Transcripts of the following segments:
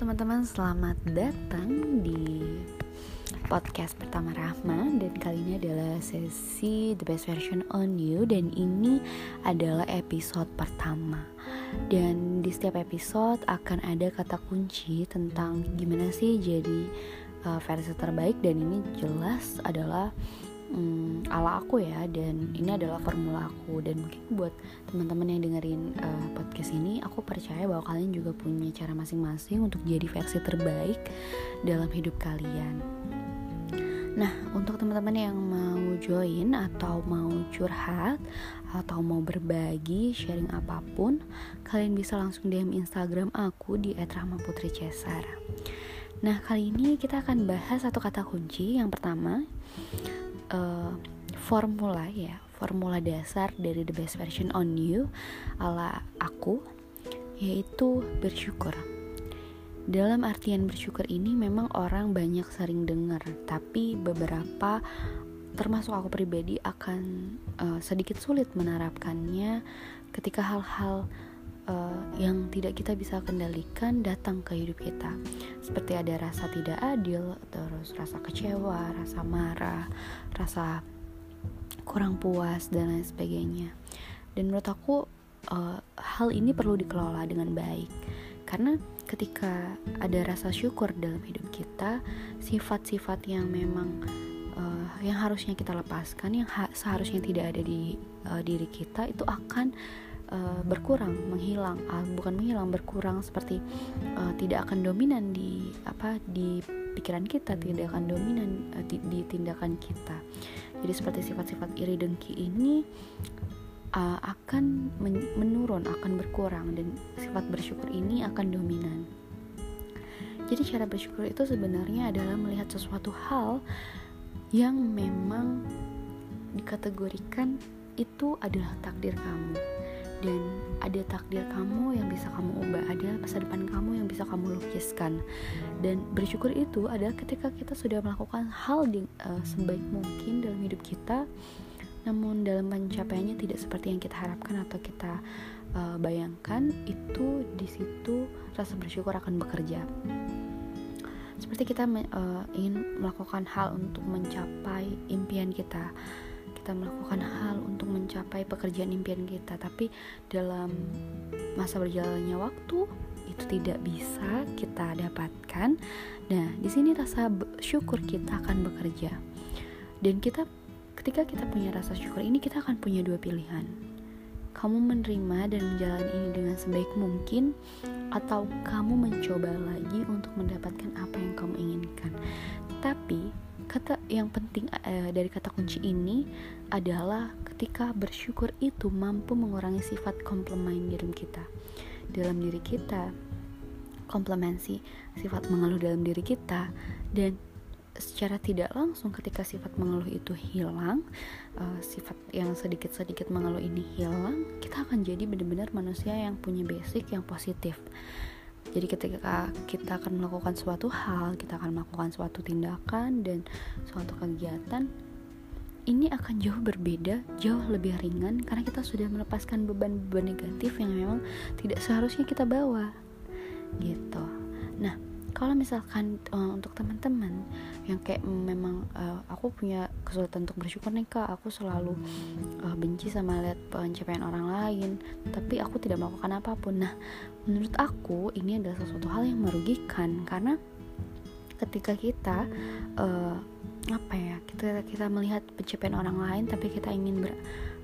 teman-teman, selamat datang di podcast pertama Rahma. Dan kali ini adalah sesi The Best Version on You. Dan ini adalah episode pertama. Dan di setiap episode akan ada kata kunci tentang gimana sih jadi uh, versi terbaik. Dan ini jelas adalah um, ala aku ya dan ini adalah formula aku dan mungkin buat teman-teman yang dengerin uh, podcast ini aku percaya bahwa kalian juga punya cara masing-masing untuk jadi versi terbaik dalam hidup kalian. Nah, untuk teman-teman yang mau join atau mau curhat atau mau berbagi sharing apa pun, kalian bisa langsung DM Instagram aku di @rahmaputri_cesar. Nah, kali ini kita akan bahas satu kata kunci. Yang pertama, uh, formula ya formula dasar dari the best version on you ala aku yaitu bersyukur. Dalam artian bersyukur ini memang orang banyak sering dengar tapi beberapa termasuk aku pribadi akan uh, sedikit sulit menerapkannya ketika hal-hal uh, yang tidak kita bisa kendalikan datang ke hidup kita. Seperti ada rasa tidak adil terus rasa kecewa rasa marah rasa kurang puas dan lain sebagainya. Dan menurut aku uh, hal ini perlu dikelola dengan baik. Karena ketika ada rasa syukur dalam hidup kita sifat-sifat yang memang uh, yang harusnya kita lepaskan yang ha seharusnya tidak ada di uh, diri kita itu akan uh, berkurang, menghilang, uh, bukan menghilang, berkurang seperti uh, tidak akan dominan di apa di pikiran kita, tidak akan dominan uh, di, di tindakan kita. Jadi seperti sifat-sifat iri dengki ini uh, akan men menurun, akan berkurang dan sifat bersyukur ini akan dominan. Jadi cara bersyukur itu sebenarnya adalah melihat sesuatu hal yang memang dikategorikan itu adalah takdir kamu dan ada takdir kamu yang bisa kamu ubah ada masa depan kamu yang bisa kamu lukiskan. Dan bersyukur itu adalah ketika kita sudah melakukan hal di, uh, sebaik mungkin dalam hidup kita namun dalam pencapaiannya tidak seperti yang kita harapkan atau kita uh, bayangkan itu di situ rasa bersyukur akan bekerja. Seperti kita uh, ingin melakukan hal untuk mencapai impian kita kita melakukan hal untuk mencapai pekerjaan impian kita, tapi dalam masa berjalannya waktu itu tidak bisa kita dapatkan. Nah, di sini rasa syukur kita akan bekerja. Dan kita ketika kita punya rasa syukur ini kita akan punya dua pilihan. Kamu menerima dan menjalani ini dengan sebaik mungkin atau kamu mencoba lagi untuk mendapatkan apa yang kamu inginkan. Tapi kata yang penting uh, dari kata kunci ini adalah ketika bersyukur itu mampu mengurangi sifat komplement diri kita. Dalam diri kita komplemensi sifat mengeluh dalam diri kita dan secara tidak langsung ketika sifat mengeluh itu hilang uh, sifat yang sedikit-sedikit mengeluh ini hilang kita akan jadi benar-benar manusia yang punya basic yang positif jadi ketika kita akan melakukan suatu hal, kita akan melakukan suatu tindakan dan suatu kegiatan, ini akan jauh berbeda, jauh lebih ringan karena kita sudah melepaskan beban-beban negatif yang memang tidak seharusnya kita bawa. Gitu. Nah, kalau misalkan uh, untuk teman-teman yang kayak memang uh, aku punya kesulitan untuk bersyukur nih kak aku selalu uh, benci sama lihat pencapaian orang lain tapi aku tidak melakukan apa pun. Nah menurut aku ini adalah sesuatu hal yang merugikan karena ketika kita uh, apa ya kita kita melihat pencapaian orang lain tapi kita ingin ber,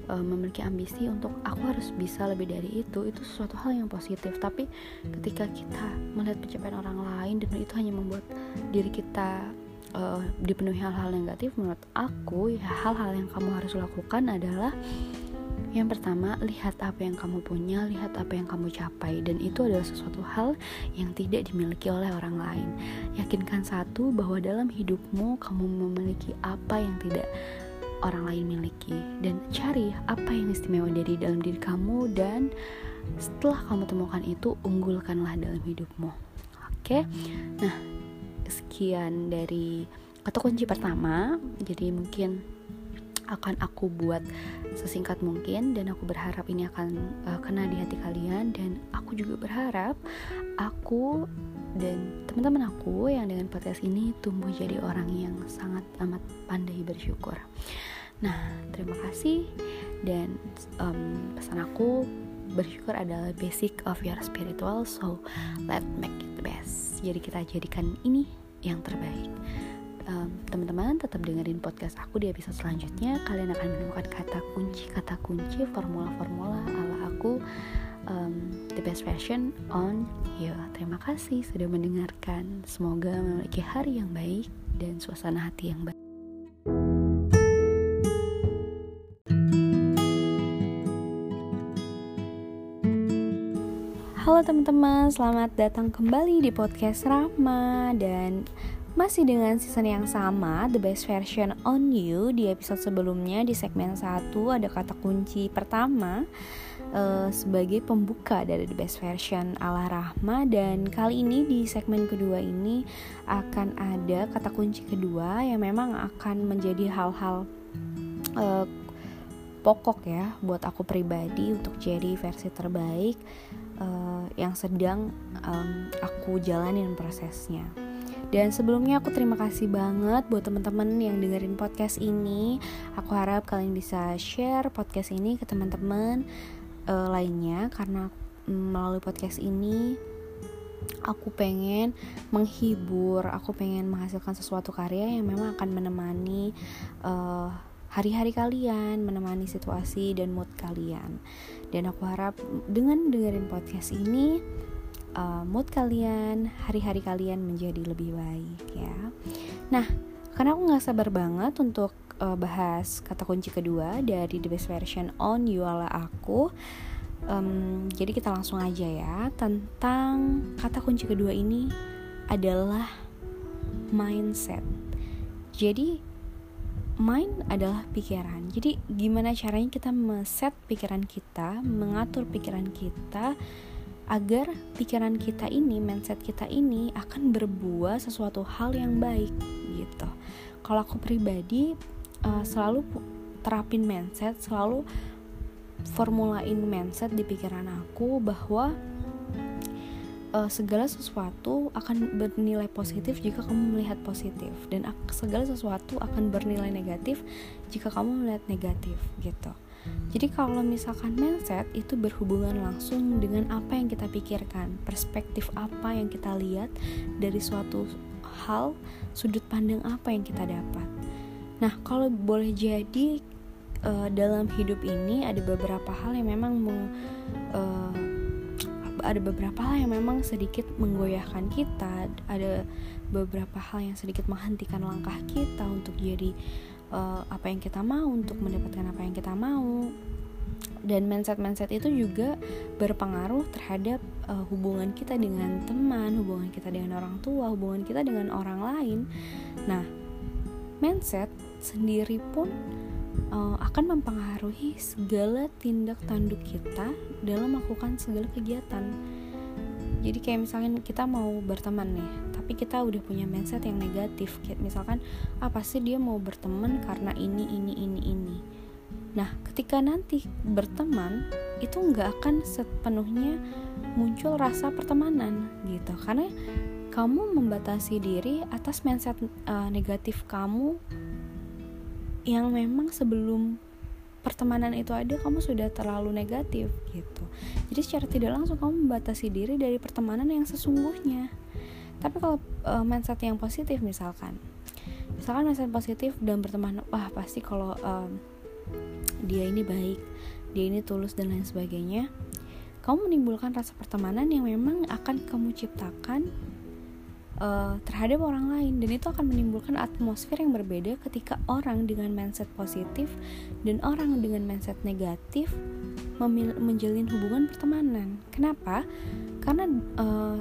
uh, memiliki ambisi untuk aku harus bisa lebih dari itu itu sesuatu hal yang positif tapi ketika kita melihat pencapaian orang lain dan itu hanya membuat diri kita uh, dipenuhi hal-hal negatif menurut aku ya hal-hal yang kamu harus lakukan adalah yang pertama, lihat apa yang kamu punya, lihat apa yang kamu capai, dan itu adalah sesuatu hal yang tidak dimiliki oleh orang lain. Yakinkan satu bahwa dalam hidupmu kamu memiliki apa yang tidak orang lain miliki dan cari apa yang istimewa dari dalam diri kamu dan setelah kamu temukan itu unggulkanlah dalam hidupmu. Oke? Nah sekian dari kata kunci pertama. Jadi mungkin akan aku buat sesingkat mungkin dan aku berharap ini akan uh, kena di hati kalian dan aku juga berharap aku dan teman-teman aku yang dengan podcast ini tumbuh jadi orang yang sangat amat pandai bersyukur. Nah, terima kasih dan um, pesan aku bersyukur adalah basic of your spiritual so let make it the best. Jadi kita jadikan ini yang terbaik um, teman-teman tetap dengerin podcast aku di episode selanjutnya. Kalian akan menemukan kata kunci kata kunci formula-formula ala aku um, the best fashion on you. Terima kasih sudah mendengarkan. Semoga memiliki hari yang baik dan suasana hati yang baik. Halo teman-teman, selamat datang kembali di podcast Rama dan masih dengan season yang sama, The Best Version on You Di episode sebelumnya, di segmen 1 ada kata kunci pertama uh, Sebagai pembuka dari The Best Version ala Rahma. Dan kali ini di segmen kedua ini Akan ada kata kunci kedua Yang memang akan menjadi hal-hal uh, pokok ya Buat aku pribadi untuk jadi versi terbaik uh, Yang sedang um, aku jalanin prosesnya dan sebelumnya aku terima kasih banget buat teman-teman yang dengerin podcast ini. Aku harap kalian bisa share podcast ini ke teman-teman uh, lainnya karena um, melalui podcast ini aku pengen menghibur, aku pengen menghasilkan sesuatu karya yang memang akan menemani uh, hari-hari kalian, menemani situasi dan mood kalian. Dan aku harap dengan dengerin podcast ini uh, mood kalian, hari-hari kalian menjadi lebih baik ya. Nah, karena aku nggak sabar banget untuk uh, bahas kata kunci kedua dari The Best Version on You ala aku. Um, jadi kita langsung aja ya tentang kata kunci kedua ini adalah mindset. Jadi mind adalah pikiran. Jadi gimana caranya kita meset pikiran kita, mengatur pikiran kita agar pikiran kita ini, mindset kita ini akan berbuah sesuatu hal yang baik gitu. Kalau aku pribadi uh, selalu terapin mindset, selalu formulain mindset di pikiran aku bahwa uh, segala sesuatu akan bernilai positif jika kamu melihat positif dan segala sesuatu akan bernilai negatif jika kamu melihat negatif gitu. Jadi kalau misalkan mindset itu berhubungan langsung dengan apa yang kita pikirkan, perspektif apa yang kita lihat dari suatu hal, sudut pandang apa yang kita dapat. Nah, kalau boleh jadi uh, dalam hidup ini ada beberapa hal yang memang meng, uh, ada beberapa hal yang memang sedikit menggoyahkan kita, ada beberapa hal yang sedikit menghentikan langkah kita untuk jadi uh, apa yang kita mau untuk mendapatkan apa yang kita mau dan mindset-mindset itu juga berpengaruh terhadap uh, hubungan kita dengan teman, hubungan kita dengan orang tua, hubungan kita dengan orang lain. Nah, mindset sendiri pun uh, akan mempengaruhi segala tindak tanduk kita dalam melakukan segala kegiatan. Jadi kayak misalnya kita mau berteman nih, tapi kita udah punya mindset yang negatif kayak misalkan apa sih dia mau berteman karena ini ini ini ini. Nah ketika nanti berteman itu nggak akan sepenuhnya muncul rasa pertemanan gitu. Karena kamu membatasi diri atas mindset uh, negatif kamu yang memang sebelum pertemanan itu ada kamu sudah terlalu negatif gitu. Jadi secara tidak langsung kamu membatasi diri dari pertemanan yang sesungguhnya tapi kalau uh, mindset yang positif misalkan misalkan mindset positif dan berteman wah pasti kalau um, dia ini baik dia ini tulus dan lain sebagainya kamu menimbulkan rasa pertemanan yang memang akan kamu ciptakan uh, terhadap orang lain dan itu akan menimbulkan atmosfer yang berbeda ketika orang dengan mindset positif dan orang dengan mindset negatif menjalin hubungan pertemanan. Kenapa? Karena uh,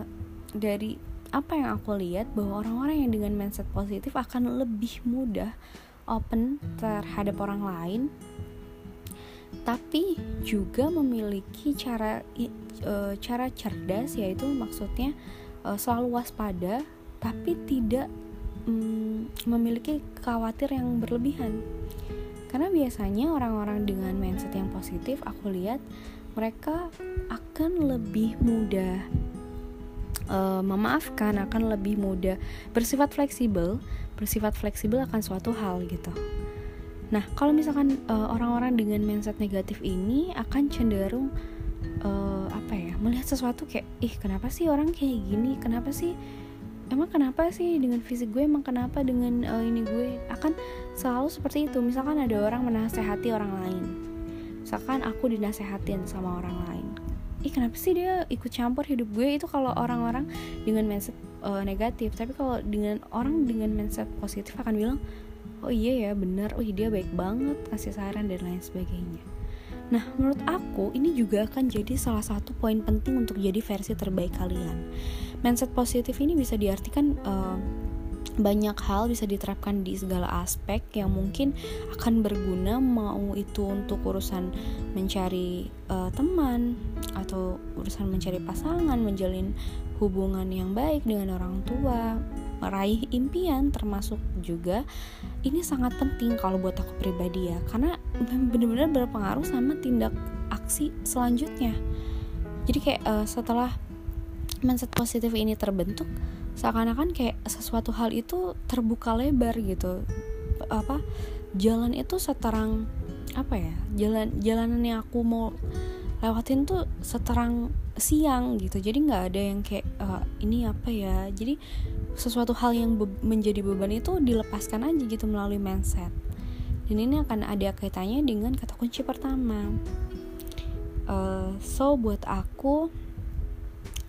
dari apa yang aku lihat bahwa orang-orang yang dengan mindset positif akan lebih mudah open terhadap orang lain tapi juga memiliki cara e, cara cerdas yaitu maksudnya e, selalu waspada tapi tidak mm, memiliki khawatir yang berlebihan. Karena biasanya orang-orang dengan mindset yang positif aku lihat mereka akan lebih mudah uh, memaafkan akan lebih mudah. Bersifat fleksibel bersifat fleksibel akan suatu hal gitu. Nah kalau misalkan uh, orang-orang dengan mindset negatif ini akan cenderung uh, apa ya melihat sesuatu kayak ih kenapa sih orang kayak gini? Kenapa sih emang kenapa sih dengan fisik gue? Emang kenapa dengan uh, ini gue? Akan selalu seperti itu. Misalkan ada orang menasehati orang lain. Misalkan aku dinasehatin sama orang lain ih kenapa sih dia ikut campur hidup gue? Itu kalau orang-orang dengan mindset uh, negatif. Tapi kalau dengan orang dengan mindset positif akan bilang oh iya ya bener oh dia baik banget kasih saran dan lain sebagainya. Nah, menurut aku ini juga akan jadi salah satu poin penting untuk jadi versi terbaik kalian. Mindset positif ini bisa diartikan uh, banyak hal bisa diterapkan di segala aspek yang mungkin akan berguna mau itu untuk urusan mencari uh, teman atau urusan mencari pasangan, menjalin hubungan yang baik dengan orang tua, meraih impian termasuk juga ini sangat penting kalau buat aku pribadi ya karena benar-benar berpengaruh sama tindak aksi selanjutnya. Jadi kayak uh, setelah mindset positif ini terbentuk seakan-akan kayak sesuatu hal itu terbuka lebar gitu. Apa jalan itu seterang apa ya jalan jalanan yang aku mau lewatin tuh seterang siang gitu. Jadi nggak ada yang kayak uh, ini apa ya? Jadi sesuatu hal yang be menjadi beban itu dilepaskan aja gitu melalui mindset. Dan ini akan ada kaitannya dengan kata kunci pertama. Uh, so buat aku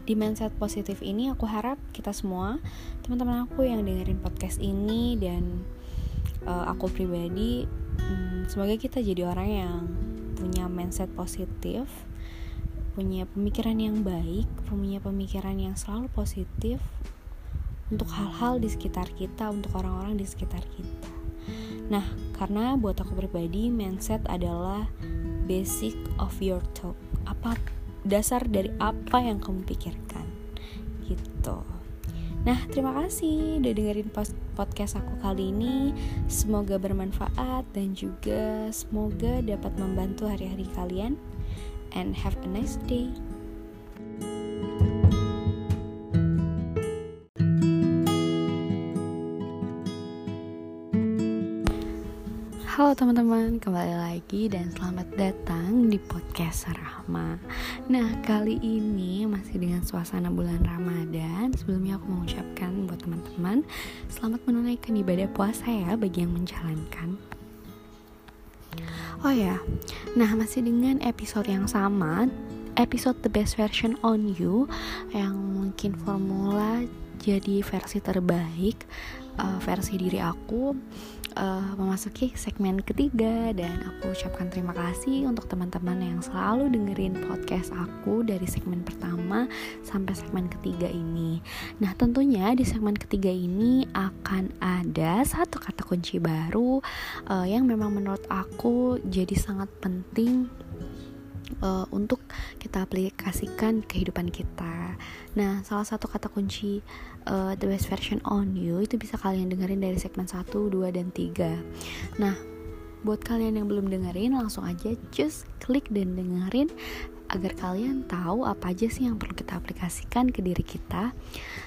di mindset positif ini aku harap kita semua teman-teman aku yang dengerin podcast ini dan uh, aku pribadi um, semoga kita jadi orang yang punya mindset positif punya pemikiran yang baik punya pemikiran yang selalu positif untuk hal-hal di sekitar kita untuk orang-orang di sekitar kita. Nah karena buat aku pribadi mindset adalah basic of your talk. Apa dasar dari apa yang kamu pikirkan gitu Nah, terima kasih udah dengerin podcast aku kali ini. Semoga bermanfaat dan juga semoga dapat membantu hari-hari kalian. And have a nice day. Halo teman-teman, kembali lagi dan selamat datang di podcast Rahma. Nah, kali ini masih dengan suasana bulan Ramadan. Sebelumnya aku mengucapkan buat teman-teman selamat menunaikan ibadah puasa ya bagi yang menjalankan. Oh ya, nah masih dengan episode yang sama, episode The Best Version on You yang mungkin formula jadi versi terbaik uh, versi diri aku uh, memasuki segmen ketiga dan aku ucapkan terima kasih untuk teman-teman yang selalu dengerin podcast aku dari segmen pertama sampai segmen ketiga ini. Nah, tentunya di segmen ketiga ini akan ada satu kata kunci baru uh, yang memang menurut aku jadi sangat penting uh, untuk kita aplikasikan kehidupan kita. Nah, salah satu kata kunci uh, The Best Version on You itu bisa kalian dengerin dari segmen 1, 2, dan 3. Nah, buat kalian yang belum dengerin langsung aja just klik dan dengerin agar kalian tahu apa aja sih yang perlu kita aplikasikan ke diri kita.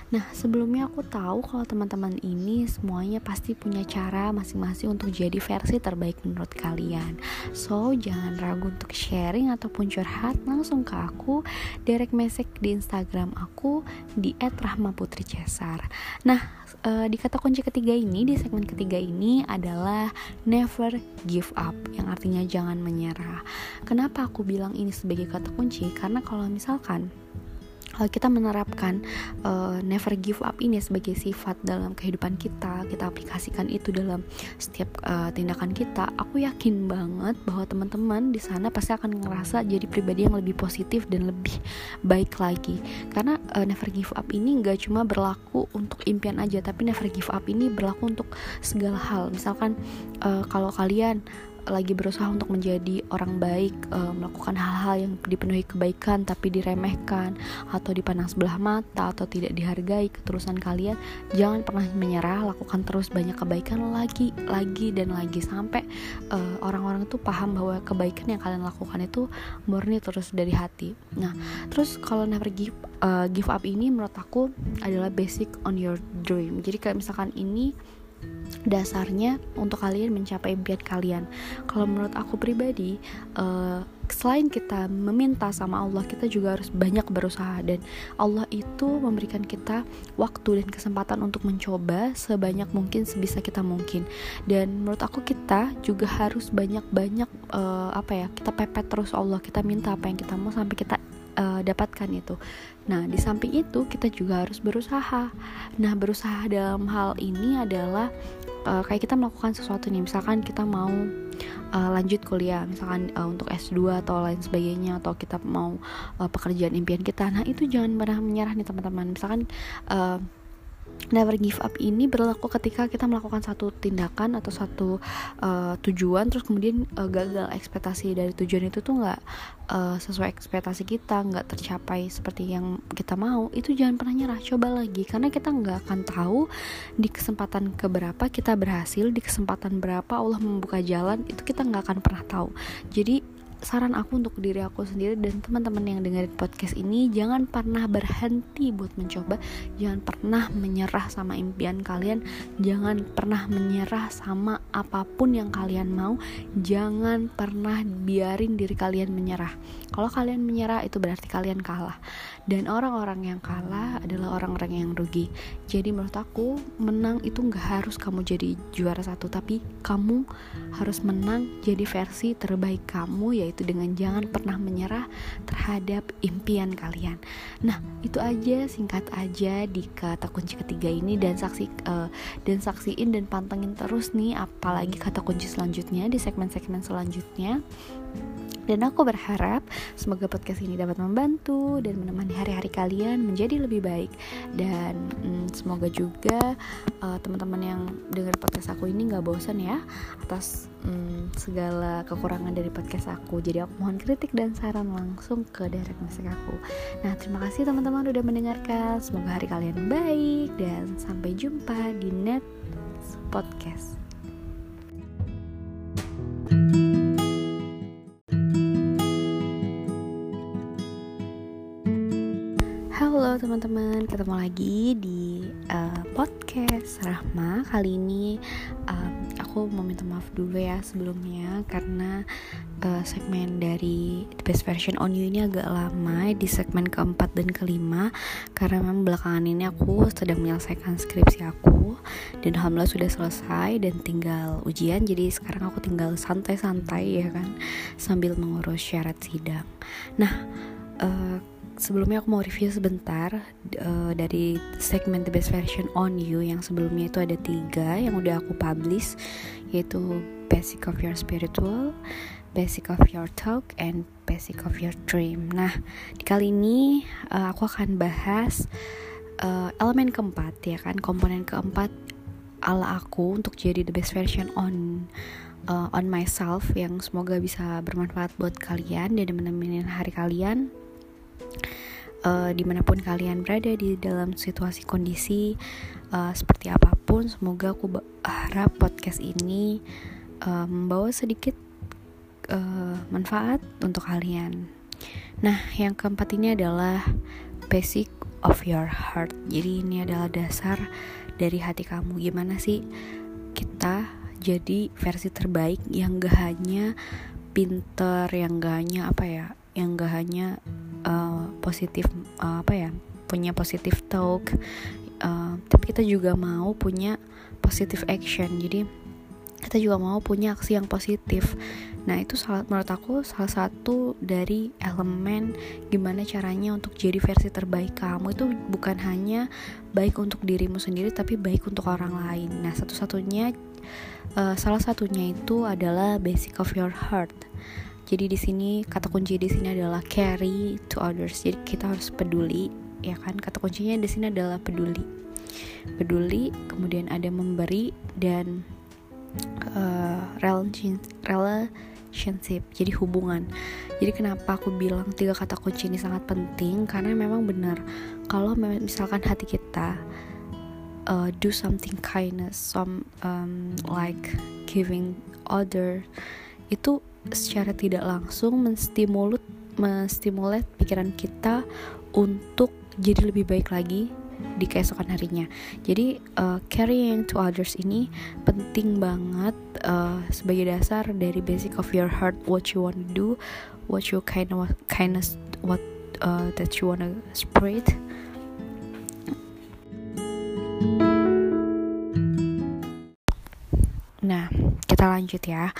Nah, sebelumnya aku tahu kalau teman-teman ini semuanya pasti punya cara masing-masing untuk jadi versi terbaik menurut kalian. So, jangan ragu untuk sharing ataupun curhat langsung ke aku, direct message di Instagram aku di @rahmaputricesar. Nah, uh, di kata kunci ketiga ini di segmen ketiga ini adalah never give up yang artinya jangan menyerah. Kenapa aku bilang ini sebagai kata kunci? Karena kalau misalkan kita menerapkan uh, never give up ini sebagai sifat dalam kehidupan kita, kita aplikasikan itu dalam setiap uh, tindakan kita, aku yakin banget bahwa teman-teman di sana pasti akan ngerasa jadi pribadi yang lebih positif dan lebih baik lagi. Karena uh, never give up ini nggak cuma berlaku untuk impian aja, tapi never give up ini berlaku untuk segala hal. Misalkan uh, kalau kalian lagi berusaha untuk menjadi orang baik uh, melakukan hal-hal yang dipenuhi kebaikan tapi diremehkan atau dipandang sebelah mata atau tidak dihargai ketulusan kalian jangan pernah menyerah lakukan terus banyak kebaikan lagi lagi dan lagi. Sampai uh, orang-orang itu paham bahwa kebaikan yang kalian lakukan itu murni terus dari hati. Nah terus kalau never give uh, give up ini menurut aku adalah basic on your dream. Jadi kayak misalkan ini dasarnya untuk kalian mencapai impian kalian. Kalau menurut aku pribadi, uh, selain kita meminta sama Allah, kita juga harus banyak berusaha dan Allah itu memberikan kita waktu dan kesempatan untuk mencoba sebanyak mungkin sebisa kita mungkin. Dan menurut aku kita juga harus banyak-banyak uh, apa ya? Kita pepet terus Allah, kita minta apa yang kita mau sampai kita uh, dapatkan itu. Nah, di samping itu kita juga harus berusaha. Nah, berusaha dalam hal ini adalah uh, kayak kita melakukan sesuatu nih, misalkan kita mau uh, lanjut kuliah, misalkan uh, untuk S2 atau lain sebagainya, atau kita mau uh, pekerjaan impian kita. Nah, itu jangan pernah menyerah nih teman-teman. Misalkan uh, never give up ini berlaku ketika kita melakukan satu tindakan atau satu uh, tujuan terus kemudian uh, gagal ekspektasi dari tujuan itu tuh nggak uh, sesuai ekspektasi kita nggak tercapai seperti yang kita mau itu jangan pernah nyerah. Coba lagi karena kita nggak akan tahu di kesempatan keberapa kita berhasil di kesempatan berapa Allah membuka jalan itu kita nggak akan pernah tahu. Jadi saran aku untuk diri aku sendiri dan teman-teman yang dengerin podcast ini jangan pernah berhenti buat mencoba. Jangan pernah menyerah sama impian kalian. Jangan pernah menyerah sama apa pun yang kalian mau. Jangan pernah biarin diri kalian menyerah. Kalau kalian menyerah itu berarti kalian kalah. Dan orang-orang yang kalah adalah orang-orang yang rugi. Jadi menurut aku menang itu nggak harus kamu jadi juara satu tapi kamu harus menang jadi versi terbaik kamu ya yaitu dengan jangan pernah menyerah terhadap impian kalian. Nah, itu aja singkat aja di kata kunci ketiga ini dan saksi uh, dan saksiin dan pantengin terus nih apalagi kata kunci selanjutnya di segmen-segmen selanjutnya. Dan aku berharap semoga podcast ini dapat membantu dan menemani hari-hari kalian menjadi lebih baik. Dan hmm, semoga juga uh, teman-teman yang dengar podcast aku ini nggak bosan ya atas hmm, segala kekurangan dari podcast aku. Jadi aku mohon kritik dan saran langsung ke direct message aku. Nah terima kasih teman-teman udah mendengarkan. Semoga hari kalian baik dan sampai jumpa di net podcast. Halo teman-teman, ketemu lagi di uh, podcast Rahma. Kali ini uh, aku mau minta maaf dulu ya sebelumnya Karena uh, segmen dari The Best Version On You ini agak lama Di segmen keempat dan kelima. Karena memang belakangan ini aku sedang menyelesaikan skripsi aku Dan Alhamdulillah sudah selesai dan tinggal ujian. Jadi sekarang aku tinggal santai-santai ya kan Sambil mengurus syarat sidang. Nah, uh, sebelumnya aku mau review sebentar uh, dari segmen The Best Version on You yang sebelumnya itu ada tiga yang udah aku publish yaitu Basic of Your Spiritual, Basic of Your Talk, and Basic of Your Dream. Nah di kali ini uh, aku akan bahas uh, elemen keempat ya kan komponen keempat ala aku untuk jadi the best version on uh, on myself yang semoga bisa bermanfaat buat kalian dan menemani hari kalian uh, di mana pun kalian berada di dalam situasi kondisi uh, seperti apa pun semoga aku harap podcast ini uh, membawa sedikit uh, manfaat untuk kalian. Nah yang keempat ini adalah basic of your heart. Jadi ini adalah dasar dari hati kamu. Gimana sih kita jadi versi terbaik yang gak hanya pinter yang gak hanya apa ya yang gak hanya uh, positif uh, apa ya punya positif talk uh, tapi kita juga mau punya positive action. Jadi kita juga mau punya aksi yang positif. Nah itu salah, menurut aku salah satu dari elemen gimana caranya untuk jadi versi terbaik kamu. Itu bukan hanya baik untuk dirimu sendiri tapi baik untuk orang lain. Nah satu-satunya uh, salah satunya itu adalah basic of your heart jadi di sini kata kunci di sini adalah carry to others. Jadi kita harus peduli, ya kan? Kata kuncinya di sini adalah peduli. Peduli, kemudian ada memberi dan uh, relationship jadi hubungan jadi kenapa aku bilang tiga kata kunci ini sangat penting karena memang benar kalau misalkan hati kita uh, do something kindness some um, like giving other itu secara tidak langsung menstimulut menstimulat pikiran kita untuk jadi lebih baik lagi di keesokan harinya. Jadi uh, carrying to others ini penting banget uh, sebagai dasar dari basic of your heart what you want to do, what you kind of kindness what uh, that you want to spread. Nah, kita lanjut ya.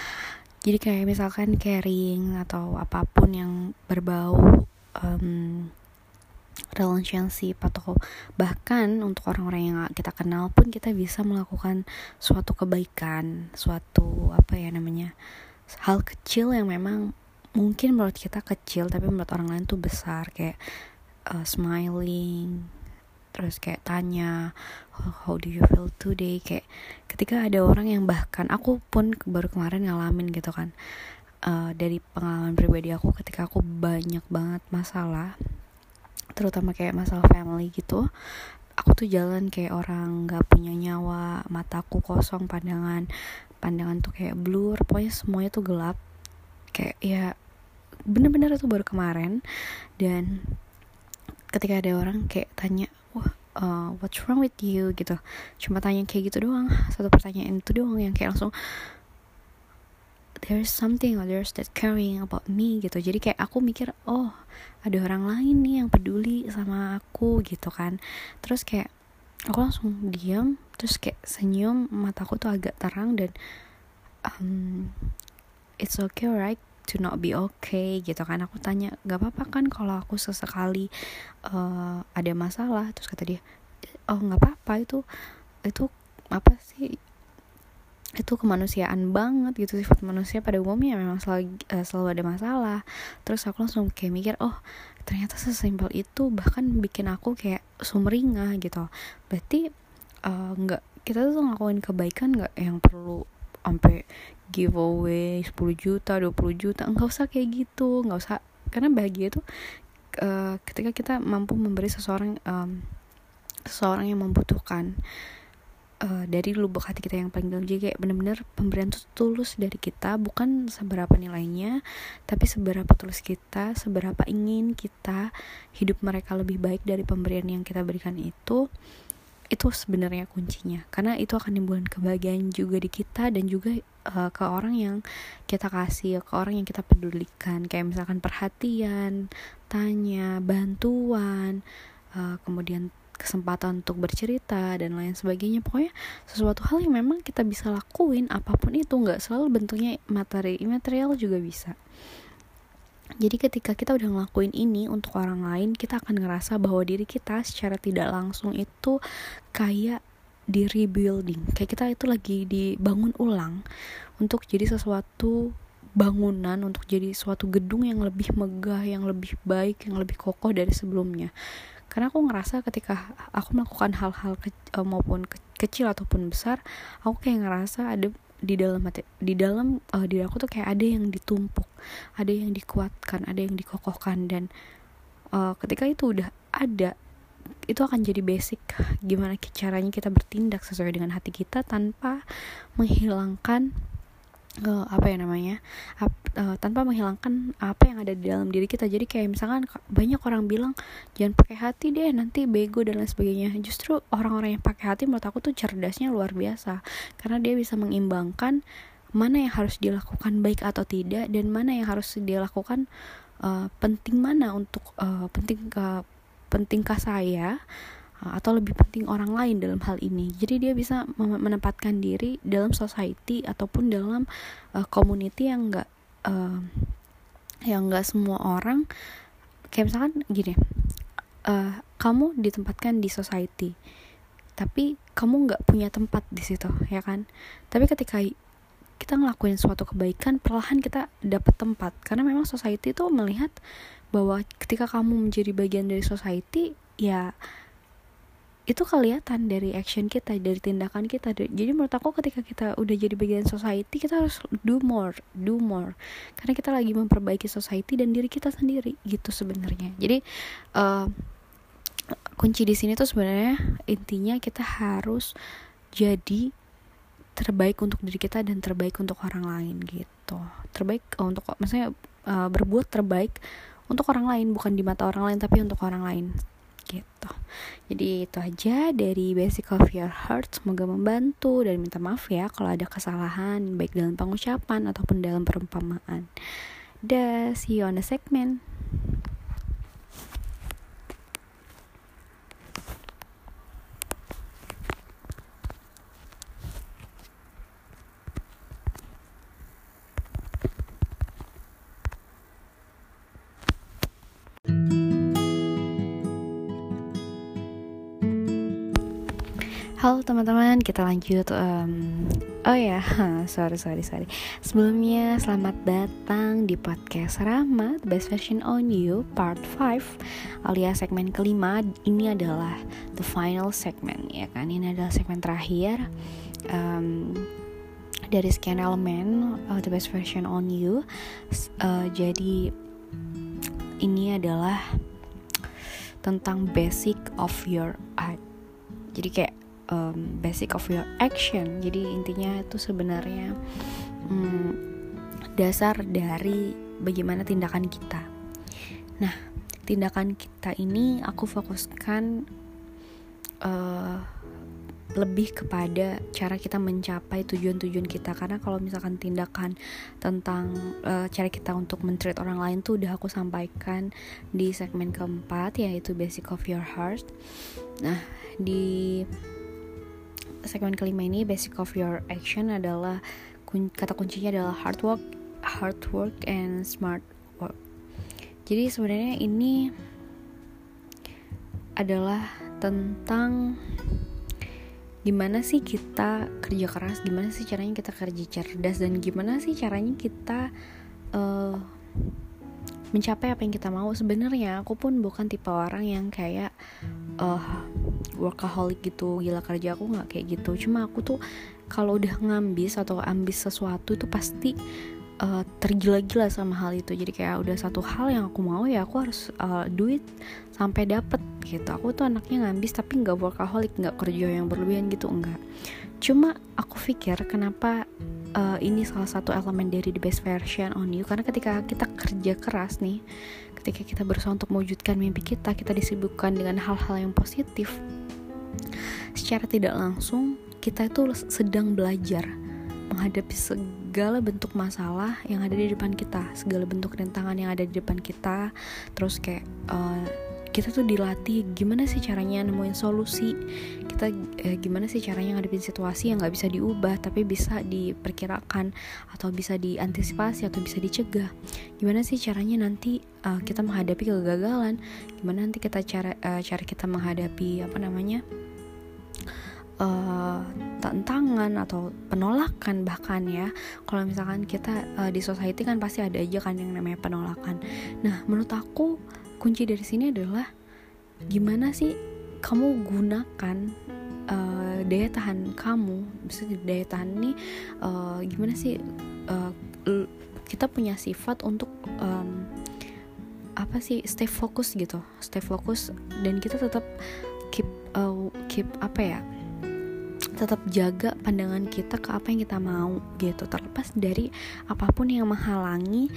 Jadi kayak misalkan carrying atau apa pun yang berbau um, relationship atau bahkan untuk orang-orang yang kita kenal pun kita bisa melakukan suatu kebaikan, suatu apa ya namanya hal kecil yang memang mungkin menurut kita kecil tapi menurut orang lain tuh besar. Kayak uh, smiling terus kayak tanya how do you feel today kayak ketika ada orang yang bahkan aku pun baru kemarin ngalamin gitu kan. Uh, dari pengalaman pribadi aku ketika aku banyak banget masalah terutama kayak masalah family gitu aku tuh jalan kayak orang nggak punya nyawa mataku kosong pandangan pandangan tuh kayak blur pokoknya semuanya tuh gelap. Kayak ya bener-bener itu baru kemarin. Dan ketika ada orang kayak tanya uh, what's wrong with you? gitu. Cuma tanya kayak gitu doang. Satu pertanyaan itu doang yang kayak langsung there's something others that caring about me gitu. Jadi kayak aku mikir oh ada orang lain nih yang peduli sama aku gitu kan. Terus kayak aku langsung diam terus kayak senyum mataku tuh agak terang dan um, it's okay right to not be okay gitu kan. Aku tanya gak apa-apa kan kalau aku sesekali uh, ada masalah? Terus kata dia oh nggak apa-apa itu itu apa sih? Itu kemanusiaan banget gitu sifat manusia pada umumnya memang selalu uh, selalu ada masalah. Terus aku langsung kayak mikir oh ternyata sesimpel itu bahkan bikin aku kayak sumringah gitu. Berarti uh, nggak kita tuh ngelakuin kebaikan nggak yang perlu sampai giveaway 10 juta 20 juta nggak usah kayak gitu nggak usah. Karena bahagia itu uh, ketika kita mampu memberi seseorang um, seseorang yang membutuhkan uh, dari lubuk hati kita yang paling dalam. Jadi kayak bener-bener pemberian itu tulus dari kita bukan seberapa nilainya tapi seberapa tulus kita seberapa ingin kita hidup mereka lebih baik dari pemberian yang kita berikan itu itu sebenarnya kuncinya. Karena itu akan nimbulin kebahagiaan juga di kita dan juga uh, ke orang yang kita kasih ke orang yang kita pedulikan. Kayak misalkan perhatian tanya bantuan uh, kemudian kesempatan untuk bercerita dan lain sebagainya. Pokoknya sesuatu hal yang memang kita bisa lakuin apa pun itu nggak selalu bentuknya materi imaterial juga bisa jadi ketika kita udah ngelakuin ini untuk orang lain kita akan ngerasa bahwa diri kita secara tidak langsung itu kayak di rebuilding. Kayak kita itu lagi dibangun ulang untuk jadi sesuatu bangunan untuk jadi suatu gedung yang lebih megah, yang lebih baik, yang lebih kokoh dari sebelumnya. Karena aku ngerasa ketika aku melakukan hal-hal ke, uh, maupun ke, kecil ataupun besar aku kayak ngerasa ada di dalam hati di dalam uh, diri aku tuh kayak ada yang ditumpuk ada yang dikuatkan ada yang dikokohkan dan uh, ketika itu udah ada itu akan jadi basic gimana caranya kita bertindak sesuai dengan hati kita tanpa menghilangkan uh, apa ya namanya ap, uh, tanpa menghilangkan apa yang ada di dalam diri kita. Jadi kayak misalkan banyak orang bilang jangan pakai hati deh nanti bego dan lain sebagainya. Justru orang-orang yang pakai hati menurut aku tuh cerdasnya luar biasa. Karena dia bisa mengimbangkan mana yang harus dilakukan baik atau tidak dan mana yang harus dilakukan uh, penting mana untuk uh, penting ke pentingkah saya atau lebih penting orang lain dalam hal ini. Jadi dia bisa menempatkan diri dalam society ataupun dalam uh, community yang enggak uh, yang enggak semua orang kayak misalkan gini. Uh, kamu ditempatkan di society. Tapi kamu nggak punya tempat di situ, ya kan? Tapi ketika kita ngelakuin suatu kebaikan, perlahan kita dapat tempat. Karena memang society itu melihat bahwa ketika kamu menjadi bagian dari society, ya itu kelihatan dari action kita dari tindakan kita. Jadi menurut aku ketika kita udah jadi bagian society kita harus do more do more. Karena kita lagi memperbaiki society dan diri kita sendiri gitu sebenarnya. Jadi uh, kunci di sini tuh sebenarnya intinya kita harus jadi terbaik untuk diri kita dan terbaik untuk orang lain gitu. Terbaik uh, untuk maksudnya uh, berbuat terbaik untuk orang lain bukan di mata orang lain tapi untuk orang lain gitu. Jadi itu aja dari basic of your heart. Semoga membantu dan minta maaf ya kalau ada kesalahan baik dalam pengucapan ataupun dalam perumpamaan. Dah see you on the segment Halo teman-teman, kita lanjut. Um, oh ya, sorry sorry sorry. Sebelumnya selamat datang di podcast Rama, Best Version on You, Part 5 alias segmen kelima. Ini adalah the final segment ya kan. Ini adalah segmen terakhir um, dari sekian elemen uh, The Best Version on You. Uh, jadi ini adalah tentang basic of your art. Jadi kayak um, basic of your action. Jadi intinya itu sebenarnya um, dasar dari bagaimana tindakan kita. Nah tindakan kita ini aku fokuskan uh, lebih kepada cara kita mencapai tujuan-tujuan kita. Karena kalau misalkan tindakan tentang uh, cara kita untuk mentreat orang lain tuh udah aku sampaikan di segmen keempat yaitu basic of your heart. Nah di segmen kelima ini basic of your action adalah kun kata kuncinya adalah hard work, hard work and smart work. Jadi sebenarnya ini adalah tentang gimana sih kita kerja keras, gimana sih caranya kita kerja cerdas dan gimana sih caranya kita uh, mencapai apa yang kita mau. Sebenarnya aku pun bukan tipe orang yang kayak uh, workaholic gitu gila kerja aku nggak kayak gitu. Cuma aku tuh kalau udah ngambis atau ambis sesuatu itu pasti uh, tergila-gila sama hal itu. Jadi kayak udah satu hal yang aku mau ya aku harus uh, duit sampai dapet gitu. Aku tuh anaknya ngambis tapi nggak workaholic nggak kerja yang berlebihan gitu enggak cuma aku pikir kenapa uh, ini salah satu elemen dari the best version on you. Karena ketika kita kerja keras nih ketika kita berusaha untuk mewujudkan mimpi kita kita disibukkan dengan hal-hal yang positif secara tidak langsung kita itu sedang belajar menghadapi segala bentuk masalah yang ada di depan kita segala bentuk rintangan yang ada di depan kita. Terus kayak uh, kita tuh dilatih gimana sih caranya nemuin solusi kita eh, gimana sih caranya ngadepin situasi yang nggak bisa diubah tapi bisa diperkirakan atau bisa diantisipasi atau bisa dicegah? Gimana sih caranya nanti uh, kita menghadapi kegagalan? Gimana nanti kita cara uh, cara kita menghadapi apa namanya uh, tantangan atau penolakan bahkan ya? Kalau misalkan kita uh, di society kan pasti ada aja kan yang namanya penolakan. Nah menurut aku kunci dari sini adalah gimana sih kamu gunakan uh, daya tahan kamu bisa daya tahan ini uh, gimana sih uh, kita punya sifat untuk um, apa sih stay fokus gitu stay fokus dan kita tetap keep uh, keep apa ya tetap jaga pandangan kita ke apa yang kita mau gitu. Terlepas dari apa pun yang menghalangi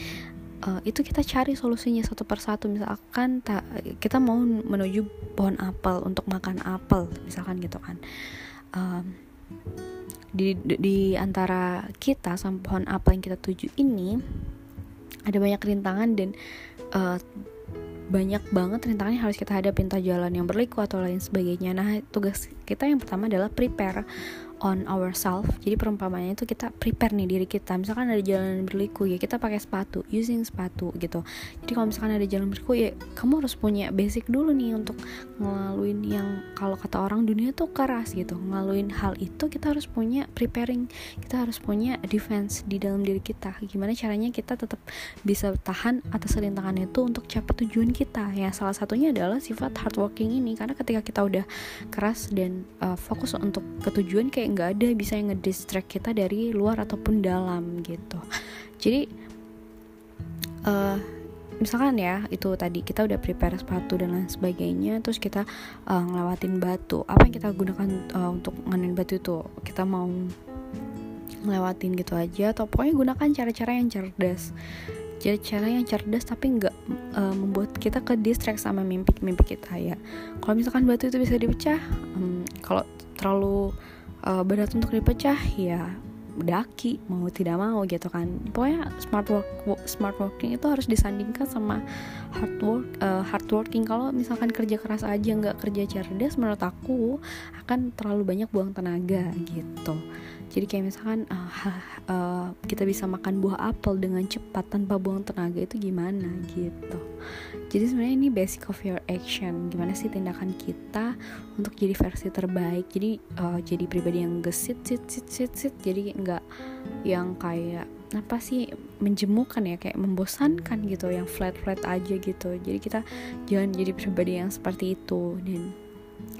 uh, itu kita cari solusinya satu persatu. Misalkan ta, kita mau menuju pohon apel untuk makan apel misalkan gitu kan. Um, di, di di antara kita sama pohon apel yang kita tuju ini ada banyak rintangan dan uh, banyak banget rintangan yang harus kita hadapi entah jalan yang berliku atau lain sebagainya. Nah tugas kita yang pertama adalah prepare on ourselves jadi perumpamannya itu kita prepare nih diri kita. Misalkan ada jalan berliku ya kita pakai sepatu using sepatu gitu. Jadi kalau misalkan ada jalan berliku ya kamu harus punya basic dulu nih untuk ngelaluin yang kalau kata orang dunia tuh keras gitu. Ngelaluin hal itu kita harus punya preparing kita harus punya defense di dalam diri kita. Gimana caranya kita tetap bisa tahan atas rintangan itu untuk capai tujuan kita. Ya salah satunya adalah sifat hardworking ini. Karena ketika kita udah keras dan uh, fokus untuk ketujuan kayak nggak ada bisa yang ngedistract kita dari luar ataupun dalam gitu. Jadi uh, misalkan ya itu tadi kita udah prepare sepatu dan lain sebagainya terus kita uh, ngelewatin batu. Apa yang kita gunakan uh, untuk nganin batu itu? Kita mau ngelewatin gitu aja atau pokoknya gunakan cara-cara yang cerdas. Jadi cara yang cerdas tapi nggak uh, membuat kita ke distract sama mimpi-mimpi kita ya. Kalau misalkan batu itu bisa dipecah um, kalau terlalu uh, berat untuk dipecah ya daki mau tidak mau gitu kan. Pokoknya smart work smart working itu harus disandingkan sama hard work uh, hard working. Kalau misalkan kerja keras aja nggak kerja cerdas menurut aku akan terlalu banyak buang tenaga gitu jadi kayak misalkan uh, uh, kita bisa makan buah apel dengan cepat tanpa buang tenaga itu gimana gitu. Jadi sebenarnya ini basic of your action. Gimana sih tindakan kita untuk jadi versi terbaik? Jadi uh, jadi pribadi yang gesit sit sit sit sit. Jadi nggak yang kayak apa sih menjemukan ya kayak membosankan gitu yang flat flat aja gitu. Jadi kita jangan jadi pribadi yang seperti itu dan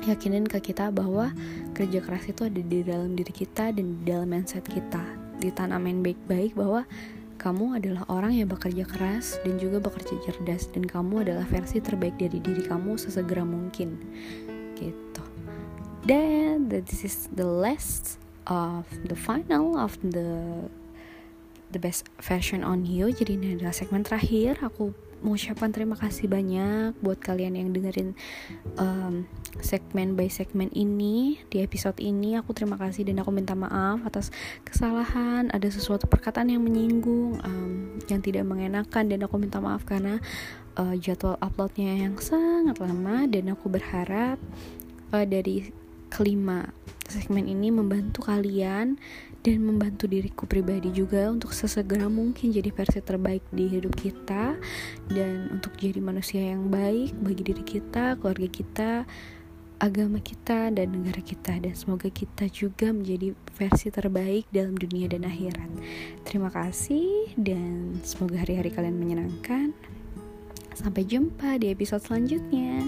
yakinin ke kita bahwa kerja keras itu ada di dalam diri kita dan di dalam mindset kita. Ditanamin baik-baik bahwa kamu adalah orang yang bekerja keras dan juga bekerja cerdas dan kamu adalah versi terbaik dari diri kamu sesegera mungkin. Gitu. Dan this is the last of the final of the the best version on you. Jadi ini adalah segmen terakhir. Aku mengucapkan terima kasih banyak buat kalian yang dengerin um, segmen by segmen ini di episode ini. Aku terima kasih dan aku minta maaf atas kesalahan. Ada sesuatu perkataan yang menyinggung um, yang tidak mengenakan dan aku minta maaf karena uh, jadwal uploadnya yang sangat lama dan aku berharap uh, dari kelima segmen ini membantu kalian dan membantu diriku pribadi juga untuk sesegera mungkin jadi versi terbaik di hidup kita dan untuk jadi manusia yang baik bagi diri kita, keluarga kita, agama kita dan negara kita dan semoga kita juga menjadi versi terbaik dalam dunia dan akhirat. Terima kasih dan semoga hari-hari kalian menyenangkan. Sampai jumpa di episode selanjutnya.